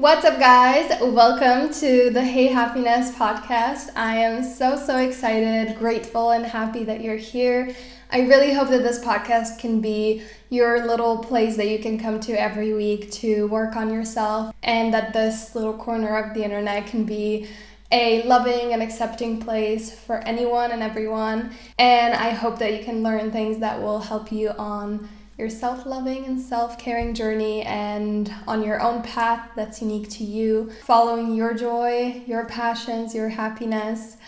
What's up, guys? Welcome to the Hey Happiness podcast. I am so, so excited, grateful, and happy that you're here. I really hope that this podcast can be your little place that you can come to every week to work on yourself, and that this little corner of the internet can be a loving and accepting place for anyone and everyone. And I hope that you can learn things that will help you on your self loving and self caring journey and on your own path that's unique to you, following your joy, your passions, your happiness.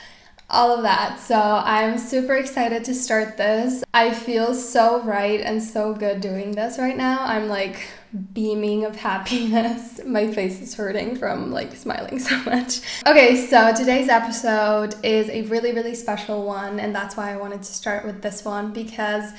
All of that. So, I'm super excited to start this. I feel so right and so good doing this right now. I'm like beaming of happiness. My face is hurting from like smiling so much. Okay, so today's episode is a really, really special one, and that's why I wanted to start with this one because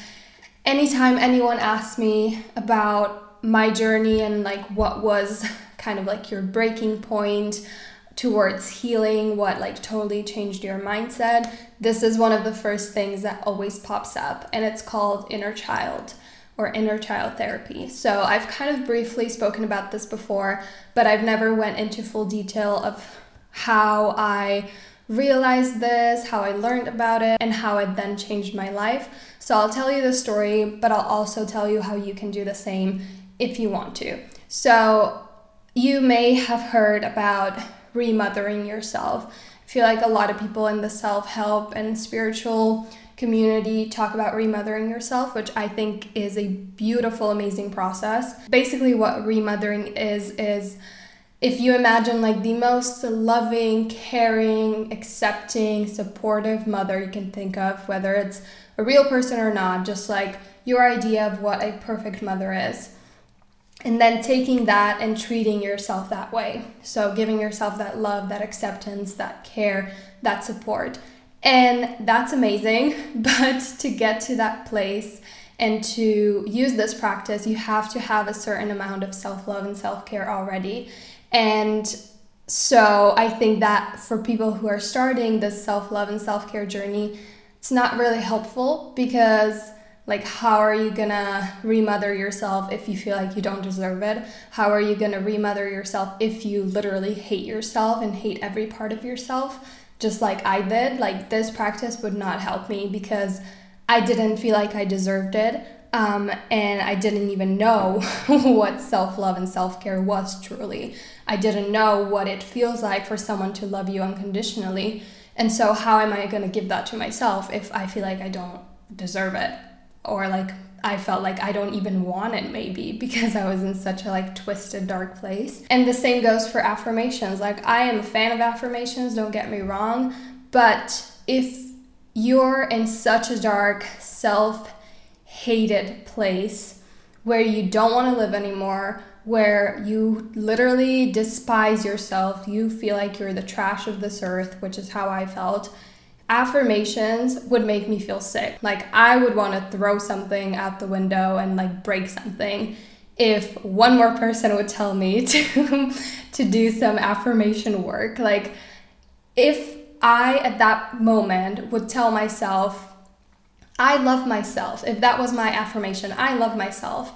anytime anyone asks me about my journey and like what was kind of like your breaking point towards healing, what like totally changed your mindset, this is one of the first things that always pops up, and it's called inner child or inner child therapy. So I've kind of briefly spoken about this before, but I've never went into full detail of how I realized this, how I learned about it, and how it then changed my life. So I'll tell you the story, but I'll also tell you how you can do the same if you want to. So you may have heard about remothering yourself. I feel like a lot of people in the self help and spiritual community talk about remothering yourself, which I think is a beautiful, amazing process. Basically, what remothering is, is if you imagine like the most loving, caring, accepting, supportive mother you can think of, whether it's a real person or not, just like your idea of what a perfect mother is. And then taking that and treating yourself that way. So, giving yourself that love, that acceptance, that care, that support. And that's amazing. But to get to that place and to use this practice, you have to have a certain amount of self love and self care already. And so, I think that for people who are starting this self love and self care journey, it's not really helpful because like how are you gonna remother yourself if you feel like you don't deserve it? How are you gonna remother yourself if you literally hate yourself and hate every part of yourself? Just like i did like this practice would not help me because i didn't feel like i deserved it um, and i didn't even know what self-love and self-care was truly i didn't know what it feels like for someone to love you unconditionally and so, how am I going to give that to myself if I feel like I don't deserve it? Or like I felt like I don't even want it, maybe because I was in such a like twisted, dark place. And the same goes for affirmations. Like, I am a fan of affirmations, don't get me wrong. But if you're in such a dark, self hated place where you don't want to live anymore, where you literally despise yourself, you feel like you're the trash of this earth, which is how I felt. Affirmations would make me feel sick. Like I would want to throw something out the window and like break something if one more person would tell me to to do some affirmation work. Like if I at that moment would tell myself I love myself. If that was my affirmation, I love myself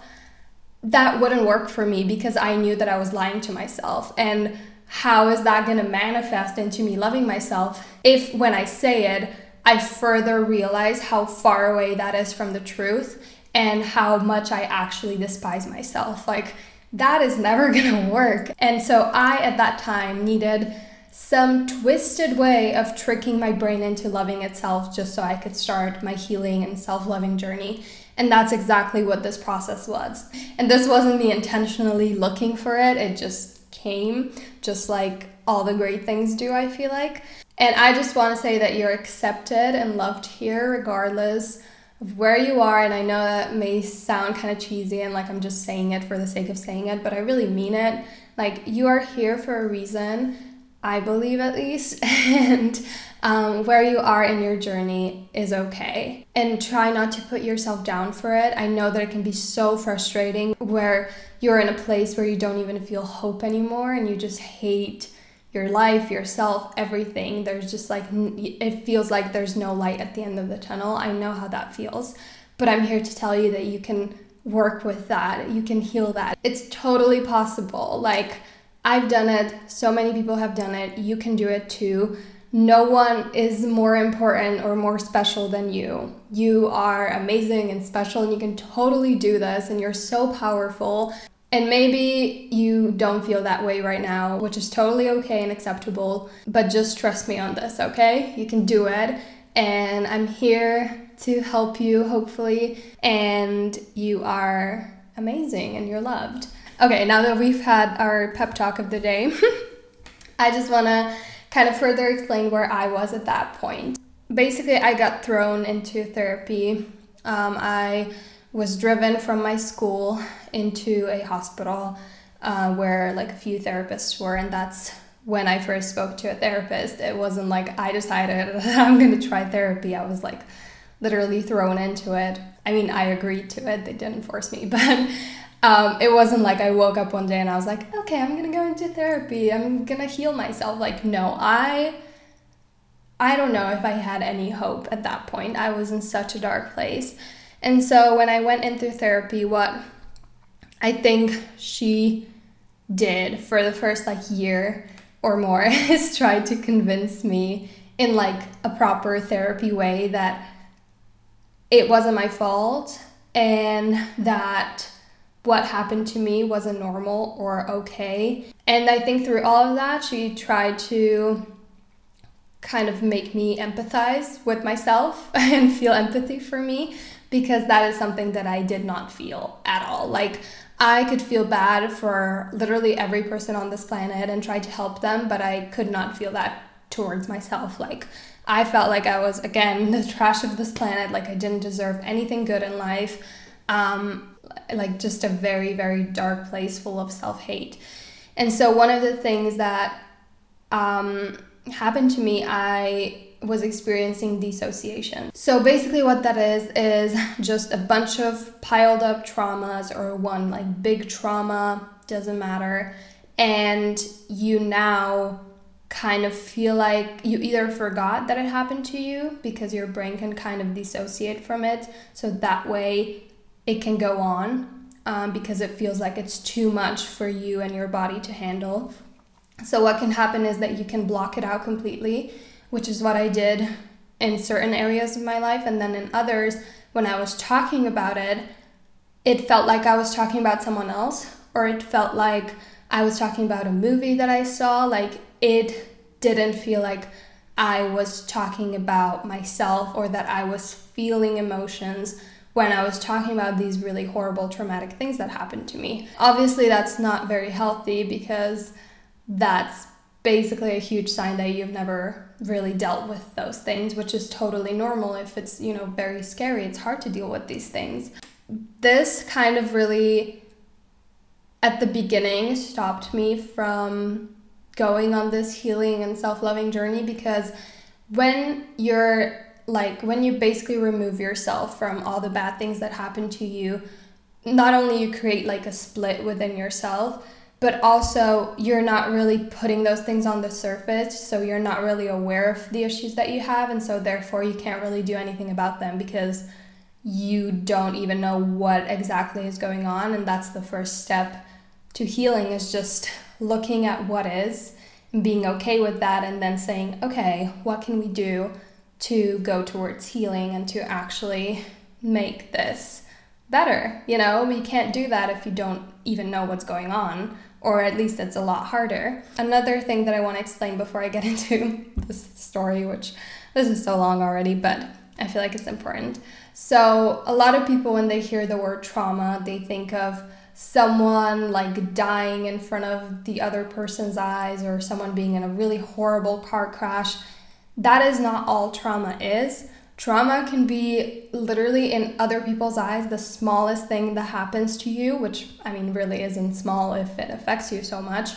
that wouldn't work for me because I knew that I was lying to myself. And how is that going to manifest into me loving myself if when I say it, I further realize how far away that is from the truth and how much I actually despise myself? Like, that is never going to work. And so I, at that time, needed some twisted way of tricking my brain into loving itself just so I could start my healing and self loving journey. And that's exactly what this process was. And this wasn't me intentionally looking for it, it just came, just like all the great things do, I feel like. And I just want to say that you're accepted and loved here, regardless of where you are. And I know that may sound kind of cheesy and like I'm just saying it for the sake of saying it, but I really mean it. Like, you are here for a reason, I believe at least. and um, where you are in your journey is okay. And try not to put yourself down for it. I know that it can be so frustrating where you're in a place where you don't even feel hope anymore and you just hate your life, yourself, everything. There's just like, it feels like there's no light at the end of the tunnel. I know how that feels. But I'm here to tell you that you can work with that, you can heal that. It's totally possible. Like, I've done it, so many people have done it. You can do it too. No one is more important or more special than you. You are amazing and special, and you can totally do this, and you're so powerful. And maybe you don't feel that way right now, which is totally okay and acceptable, but just trust me on this, okay? You can do it. And I'm here to help you, hopefully. And you are amazing and you're loved. Okay, now that we've had our pep talk of the day, I just want to kind of further explain where I was at that point. Basically, I got thrown into therapy. Um, I was driven from my school into a hospital uh, where like a few therapists were, and that's when I first spoke to a therapist. It wasn't like I decided I'm going to try therapy. I was like literally thrown into it. I mean, I agreed to it. They didn't force me, but um, it wasn't like I woke up one day and I was like, okay, I'm gonna go into therapy. I'm gonna heal myself. Like, no, I. I don't know if I had any hope at that point. I was in such a dark place. And so when I went into therapy, what I think she did for the first like year or more is try to convince me in like a proper therapy way that it wasn't my fault and that what happened to me wasn't normal or okay. And I think through all of that, she tried to kind of make me empathize with myself and feel empathy for me because that is something that I did not feel at all. Like, I could feel bad for literally every person on this planet and try to help them, but I could not feel that towards myself. Like, I felt like I was, again, the trash of this planet, like, I didn't deserve anything good in life. Um, like, just a very, very dark place full of self hate. And so, one of the things that um, happened to me, I was experiencing dissociation. So basically what that is is just a bunch of piled up traumas or one like big trauma, doesn't matter, and you now kind of feel like you either forgot that it happened to you because your brain can kind of dissociate from it. So that way it can go on um, because it feels like it's too much for you and your body to handle. So, what can happen is that you can block it out completely which is what I did in certain areas of my life. And then in others, when I was talking about it, it felt like I was talking about someone else, or it felt like I was talking about a movie that I saw. Like it didn't feel like I was talking about myself or that I was feeling emotions when I was talking about these really horrible traumatic things that happened to me. Obviously, that's not very healthy because that's basically a huge sign that you've never really dealt with those things, which is totally normal if it's, you know, very scary. It's hard to deal with these things. This kind of really, at the beginning, stopped me from going on this healing and self loving journey because when you're like, when you basically remove yourself from all the bad things that happen to you, not only you create like a split within yourself, but also you're not really putting those things on the surface so you're not really aware of the issues that you have and so therefore you can't really do anything about them because you don't even know what exactly is going on and that's the first step to healing is just looking at what is and being okay with that and then saying okay what can we do to go towards healing and to actually make this better you know we can't do that if you don't even know what's going on or at least it's a lot harder. Another thing that I want to explain before I get into this story, which this is so long already, but I feel like it's important. So, a lot of people, when they hear the word trauma, they think of someone like dying in front of the other person's eyes or someone being in a really horrible car crash. That is not all trauma is. Trauma can be literally in other people's eyes the smallest thing that happens to you, which I mean really isn't small if it affects you so much.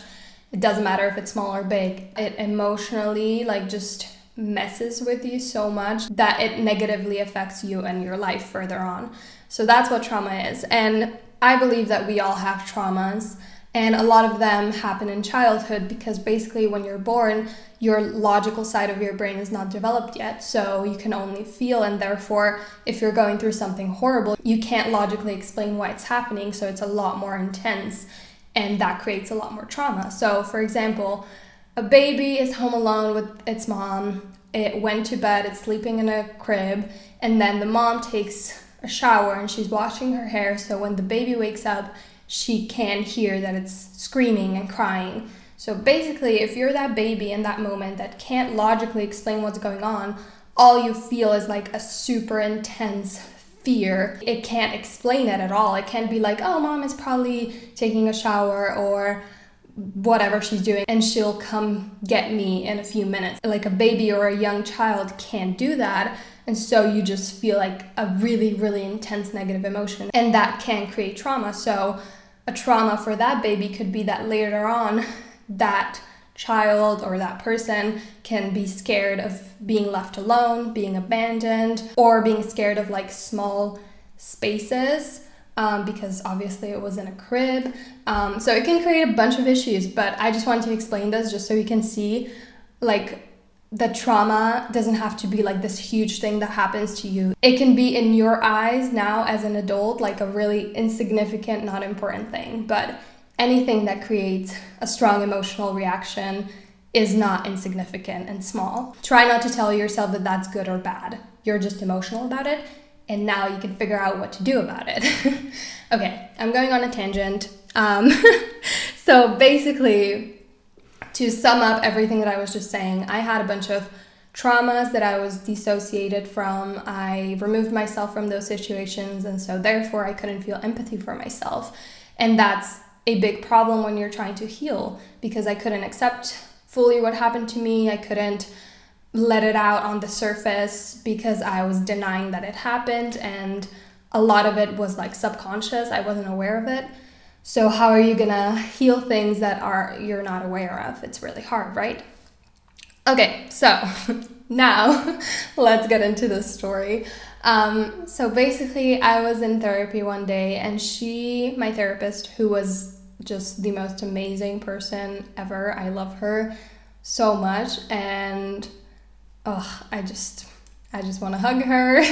It doesn't matter if it's small or big. It emotionally like just messes with you so much that it negatively affects you and your life further on. So that's what trauma is. And I believe that we all have traumas and a lot of them happen in childhood because basically when you're born your logical side of your brain is not developed yet. So you can only feel, and therefore, if you're going through something horrible, you can't logically explain why it's happening. So it's a lot more intense. and that creates a lot more trauma. So, for example, a baby is home alone with its mom, it went to bed, it's sleeping in a crib, and then the mom takes a shower and she's washing her hair. So, when the baby wakes up, she can hear that it's screaming and crying. So, basically, if you're that baby in that moment that can't logically explain what's going on, all you feel is like a super intense fear. It can't explain it at all. It can't be like, oh, mom is probably taking a shower or whatever she's doing and she'll come get me in a few minutes. Like a baby or a young child can't do that. And so you just feel like a really, really intense negative emotion. And that can create trauma. So a trauma for that baby could be that later on, that child or that person can be scared of being left alone, being abandoned, or being scared of like small spaces. Um, because obviously it was in a crib. Um, so it can create a bunch of issues, but I just wanted to explain this just so you can see like the trauma doesn't have to be like this huge thing that happens to you. It can be in your eyes now as an adult like a really insignificant, not important thing, but anything that creates a strong emotional reaction is not insignificant and small. Try not to tell yourself that that's good or bad. You're just emotional about it, and now you can figure out what to do about it. okay, I'm going on a tangent. Um, so basically, to sum up everything that I was just saying, I had a bunch of traumas that I was dissociated from. I removed myself from those situations, and so therefore I couldn't feel empathy for myself. And that's a big problem when you're trying to heal because I couldn't accept fully what happened to me. I couldn't let it out on the surface because I was denying that it happened and a lot of it was like subconscious. I wasn't aware of it. So how are you to heal things that are you're not aware of? It's really hard, right? Okay, so now let's get into the story. Um, so basically, I was in therapy one day, and she, my therapist, who was just the most amazing person ever, I love her so much, and oh, I just. I just want to hug her.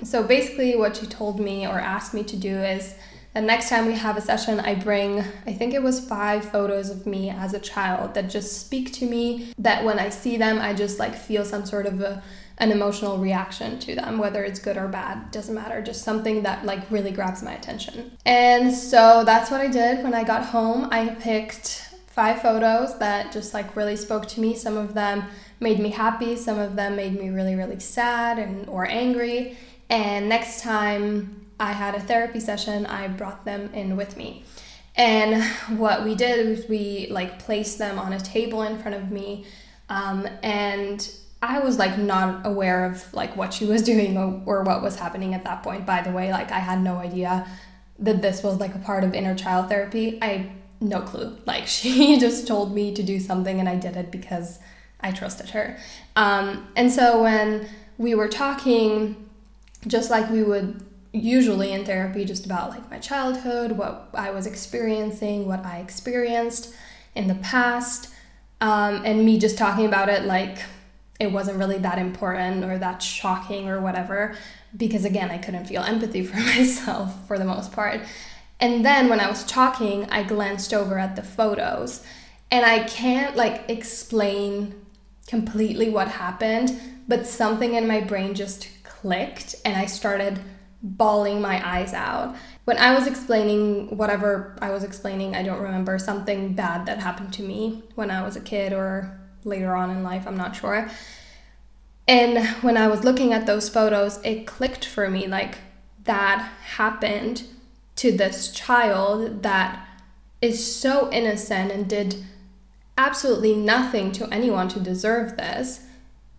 so basically, what she told me or asked me to do is the next time we have a session, I bring, I think it was five photos of me as a child that just speak to me, that when I see them, I just like feel some sort of a an emotional reaction to them, whether it's good or bad, doesn't matter, just something that like really grabs my attention. And so that's what I did when I got home. I picked five photos that just like really spoke to me. Some of them made me happy, some of them made me really really sad and or angry. And next time I had a therapy session, I brought them in with me. And what we did was we like placed them on a table in front of me um, and I was like not aware of like what she was doing or, or what was happening at that point. By the way, like I had no idea that this was like a part of inner child therapy. I no clue. Like she just told me to do something and I did it because I trusted her. Um, and so when we were talking, just like we would usually in therapy, just about like my childhood, what I was experiencing, what I experienced in the past, um, and me just talking about it like it wasn't really that important or that shocking or whatever because again i couldn't feel empathy for myself for the most part. And then when i was talking i glanced over at the photos and i can't like explain completely what happened but something in my brain just clicked and i started bawling my eyes out. When i was explaining whatever i was explaining i don't remember something bad that happened to me when i was a kid or later on in life, I'm not sure. And when I was looking at those photos, it clicked for me like that happened to this child that is so innocent and did absolutely nothing to anyone to deserve this.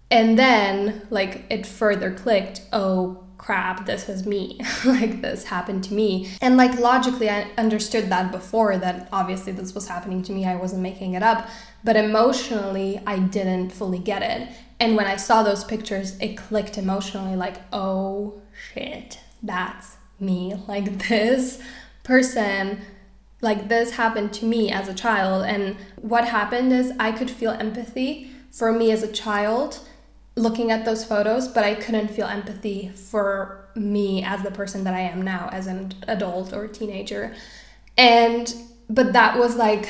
And then, like, it further clicked oh crap, this is me. like, this happened to me. And, like, logically, I understood that before that obviously this was happening to me. I wasn't making it up but emotionally I didn't fully get it. And when I saw those pictures, it clicked emotionally like, oh shit, that's me. Like this person, like this happened to me as a child. And what happened is I could feel empathy for me as a child looking at those photos, but I couldn't feel empathy for me as the person that I am now as an adult or teenager. And but that was like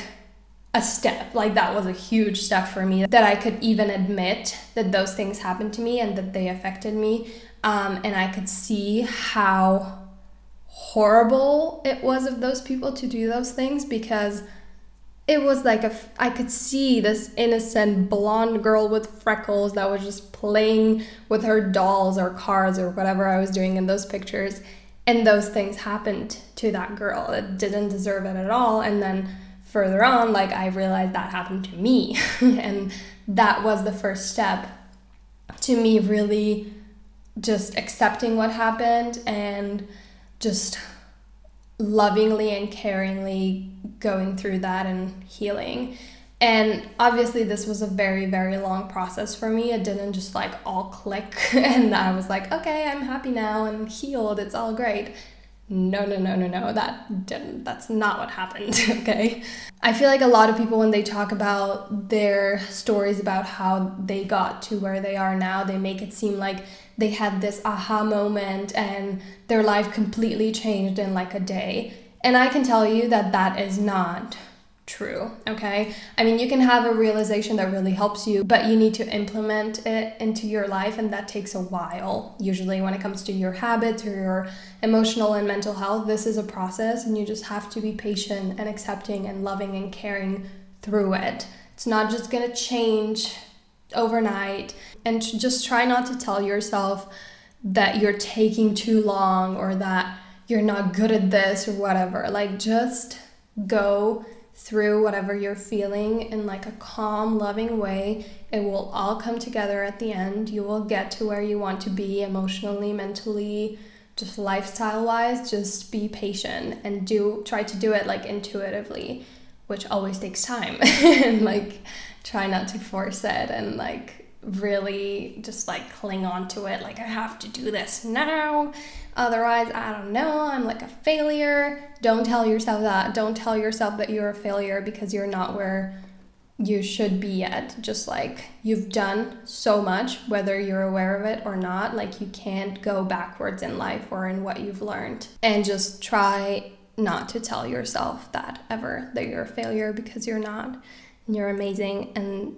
a step. Like that was a huge step for me that I could even admit that those things happened to me and that they affected me. Um, and I could see how horrible it was of those people to do those things because it was like a I could see this innocent blonde girl with freckles that was just playing with her dolls or cars or whatever I was doing in those pictures. And those things happened to that girl. That didn't deserve it at all. And then further on like I realized that happened to me. And that was the first step to me really just accepting what happened and just lovingly and caringly going through that and healing. And obviously, this was a very, very long process for me. It didn't just like all click, and I was like, okay, I'm happy now and healed. It's all great. No, no, no, no, no. That didn't, that's not what happened, okay? I feel like a lot of people, when they talk about their stories about how they got to where they are now, they make it seem like they had this aha moment and their life completely changed in like a day. And I can tell you that that is not true, okay? I mean, you can have a realization that really helps you, but you need to implement it into your life, and that takes a while. Usually, when it comes to your habits or your emotional and mental health, this is a process, and you just have to be patient and accepting and loving and caring through it. It's not just gonna change overnight and just try not to tell yourself that you're taking too long or that you're not good at this or whatever. Like, just go through whatever you're feeling in like a calm, loving way. It will all come together at the end. You will get to where you want to be emotionally, mentally, just lifestyle wise. Just be patient and do try to do it like intuitively, which always takes time. and like try not to force it and like really just like cling on to it like I have to do this now. Otherwise, I don't know, I'm like a failure. Don't tell yourself that. Don't tell yourself that you're a failure because you're not where you should be yet. Just like you've done so much, whether you're aware of it or not, like you can't go backwards in life or in what you've learned. And just try not to tell yourself that ever, that you're a failure because you're not. You're amazing and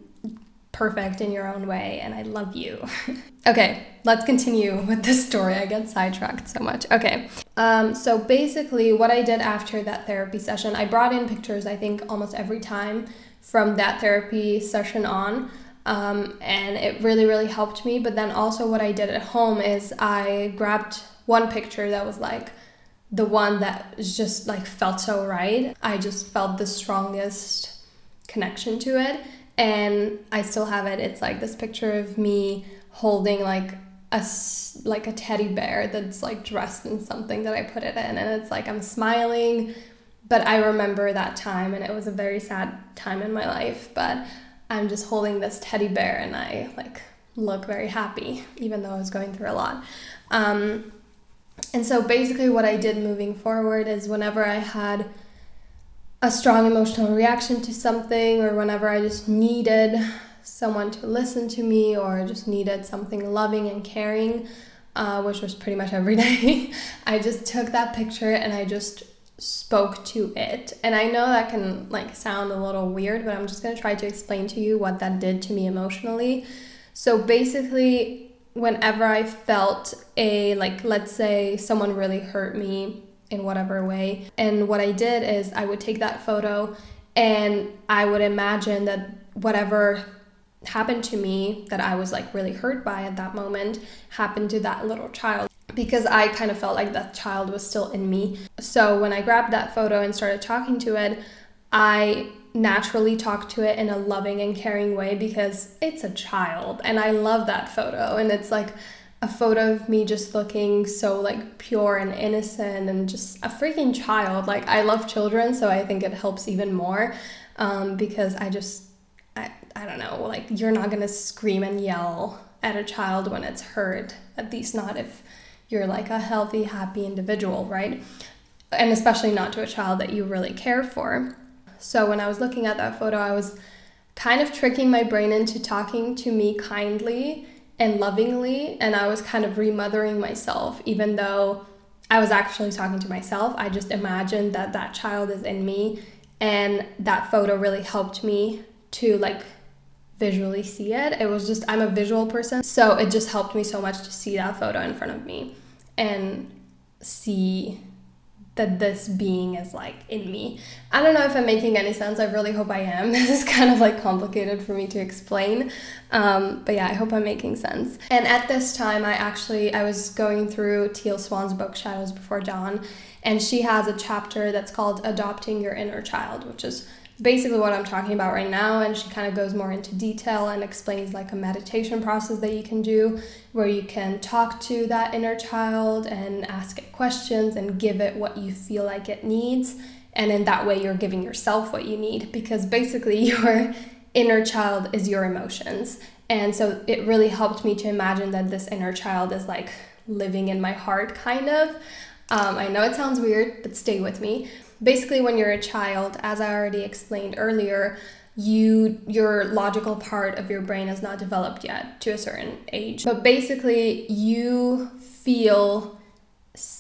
perfect in your own way, and I love you. okay, let's continue with this story. I get sidetracked so much. Okay, um, so basically, what I did after that therapy session, I brought in pictures, I think, almost every time from that therapy session on. Um, and it really, really helped me. But then also, what I did at home is I grabbed one picture that was like the one that just like felt so right. I just felt the strongest connection to it and I still have it. It's like this picture of me holding like a like a teddy bear that's like dressed in something that I put it in. And it's like I'm smiling but I remember that time and it was a very sad time in my life. But I'm just holding this teddy bear and I like look very happy even though I was going through a lot. Um, and so basically what I did moving forward is whenever I had a strong emotional reaction to something or whenever I just needed someone to listen to me or just needed something loving and caring, uh, which was pretty much every day, I just took that picture and I just spoke to it. And I know that can like sound a little weird, but I'm just to try to explain to you what that did to me emotionally. So basically, whenever I felt a like let's say someone really hurt me in whatever way. And what I did is I would take that photo and I would imagine that whatever happened to me that I was like really hurt by at that moment happened to that little child because I kind of felt like that child was still in me. So when I grabbed that photo and started talking to it, I naturally talked to it in a loving and caring way because it's a child and I love that photo and it's like a photo of me just looking so like pure and innocent and just a freaking child. Like I love children, so I think it helps even more um, because I just I, I don't know like you're not gonna scream and yell at a child when it's hurt. At least not if you're like a healthy, happy individual, right? And especially not to a child that you really care for. So when I was looking at that photo, I was kind of tricking my brain into talking to me kindly and lovingly and I was kind of remothering myself even though I was actually talking to myself. I just imagined that that child is in me and that photo really helped me to like visually see it. It was just I'm a visual person, so it just helped me so much to see that photo in front of me and see that this being is like in me. I don't know if I'm making any sense. I really hope I am. This is kind of like complicated for me to explain. Um, but yeah, I hope I'm making sense. And at this time, I actually I was going through Teal Swan's book Shadows Before Dawn, and she has a chapter that's called Adopting Your Inner Child, which is basically what I'm talking about right now. And she kind of goes more into detail and explains like a meditation process that you can do where you can talk to that inner child and ask it questions and give it what you feel like it needs. And in that way, you're giving yourself what you need because basically, your inner child is your emotions. And so it really helped me to imagine that this inner child is like living in my heart, kind of. Um, I know it sounds weird, but stay with me basically when you're a child as i already explained earlier you your logical part of your brain is not developed yet to a certain age. But basically you feel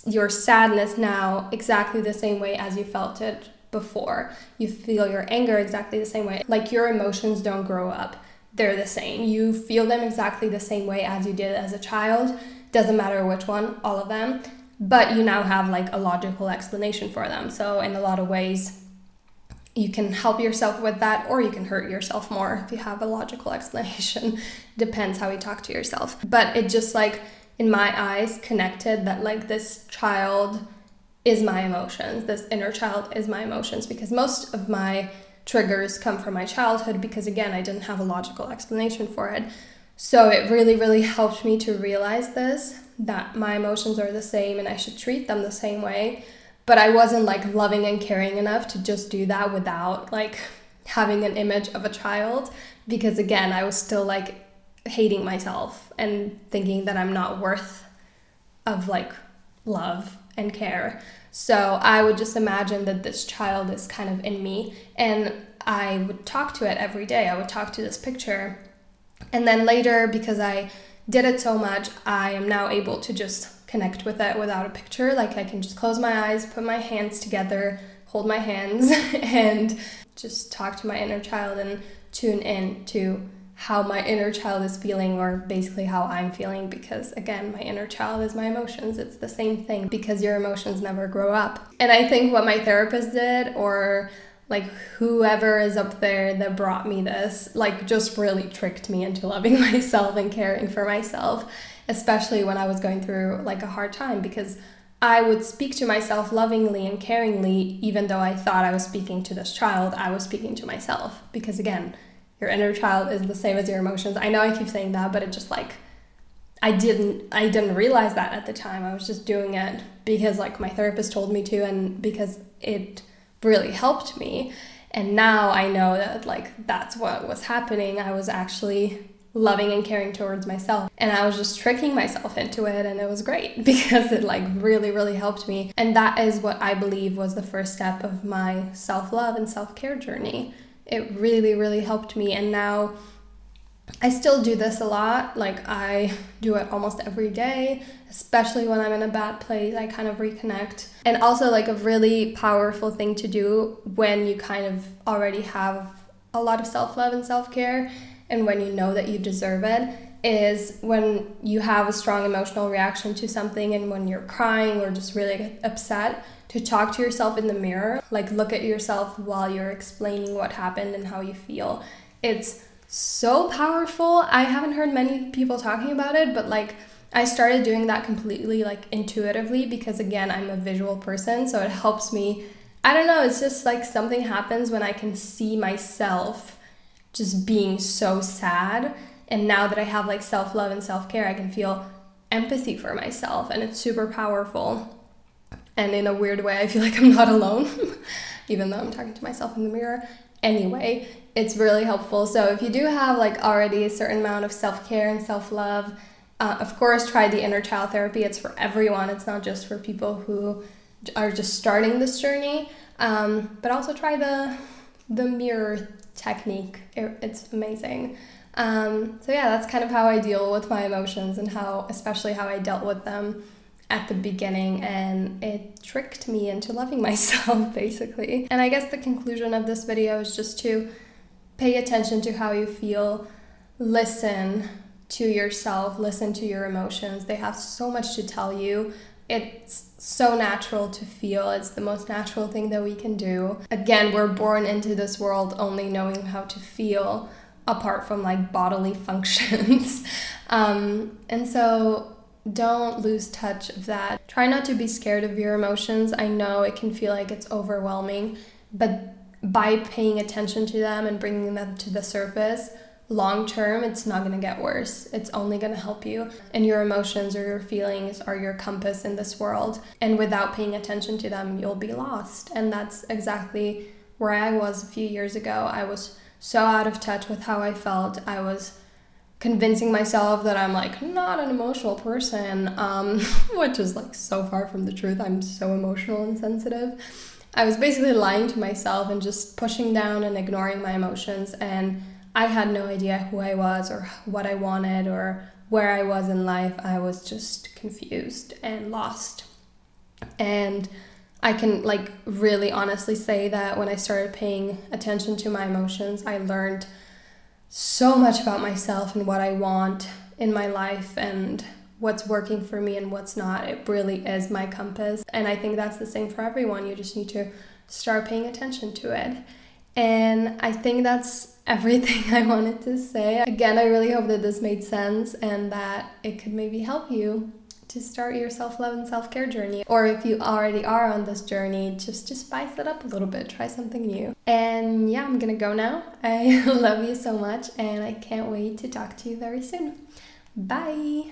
your sadness now exactly the same way as you felt it before. You feel your anger exactly the same way. Like your emotions don't grow up. They're the same. You feel them exactly the same way as you did as a child. Doesn't matter which one all of them but you now have like a logical explanation for them. So, in a lot of ways, you can help yourself with that or you can hurt yourself more if you have a logical explanation. Depends how you talk to yourself. But it just like, in my eyes, connected that like this child is my emotions, this inner child is my emotions because most of my triggers come from my childhood because again, I didn't have a logical explanation for it. So it really, really helped me to realize this that my emotions are the same and I should treat them the same way. But I wasn't like loving and caring enough to just do that without like having an image of a child because again, I was still like hating myself and thinking that I'm not worth of like love and care. So I would just imagine that this child is kind of in me and I would talk to it every day. I would talk to this picture. And then later because I did it so much, I am now able to just connect with it without a picture. Like I can just close my eyes, put my hands together, hold my hands, and just talk to my inner child and tune in to how my inner child is feeling or basically how I'm feeling because again my inner child is my emotions it's the same thing because your emotions never grow up and I think what my therapist did or like whoever is up there that brought me this like just really tricked me into loving myself and caring for myself especially when i was going through like a hard time because i would speak to myself lovingly and caringly even though i thought i was speaking to this child i was speaking to myself because again your inner child is the same as your emotions i know i keep saying that but it just like I didn't I didn't realize that at the time. I was just doing it because like my therapist told me to and because it really helped me. And now I know that like that's what was happening. I was actually loving and caring towards myself. And I was just tricking myself into it and it was great because it like really really helped me. And that is what I believe was the first step of my self-love and self-care journey. It really really helped me and now I still do this a lot. Like, I do it almost every day, especially when I'm in a bad place. I kind of reconnect. And also, like, a really powerful thing to do when you kind of already have a lot of self love and self care, and when you know that you deserve it, is when you have a strong emotional reaction to something, and when you're crying or just really upset, to talk to yourself in the mirror. Like, look at yourself while you're explaining what happened and how you feel. It's so powerful. I haven't heard many people talking about it, but like I started doing that completely like intuitively because again, I'm a visual person, so it helps me. I don't know, it's just like something happens when I can see myself just being so sad. And now that I have like self love and self care, I can feel empathy for myself, and it's super powerful. And in a weird way, I feel like I'm not alone, even though I'm talking to myself in the mirror anyway it's really helpful. So if you do have like already a certain amount of self-care and self-love uh, of course try the inner child therapy. It's for everyone. It's not just for people who are just starting this journey. Um, but also try the the mirror technique. It, it's amazing. Um, so yeah that's kind of how i deal with my emotions and how especially how i dealt with them at the beginning. And it tricked me into loving myself basically. And I guess the conclusion of this video is just to pay attention to how you feel, listen to yourself, listen to your emotions. They have so much to tell you. It's so natural to feel. It's the most natural thing that we can do. Again, we're born into this world only knowing how to feel apart from like bodily functions. um, and so don't lose touch of that. Try not to be scared of your emotions. I know it can feel like it's overwhelming, but by paying attention to them and bringing them to the surface, long term, it's not going to get worse. It's only going to help you. And your emotions or your feelings are your compass in this world. And without paying attention to them, you'll be lost. And that's exactly where I was a few years ago. I was so out of touch with how I felt. I was convincing myself that I'm like not an emotional person, um, which is like so far from the truth. I'm so emotional and sensitive. I was basically lying to myself and just pushing down and ignoring my emotions. And I had no idea who I was or what I wanted or where I was in life. I was just confused and lost. And I can like really honestly say that when I started paying attention to my emotions, I learned so much about myself and what I want in my life and what's working for me and what's not. It really is my compass. And I think that's the same for everyone. You just need to start paying attention to it. And I think that's everything I wanted to say. Again, I really hope that this made sense and that it could maybe help you to start your self-love and self-care journey or if you already are on this journey just to spice it up a little bit try something new and yeah i'm gonna go now i love you so much and i can't wait to talk to you very soon bye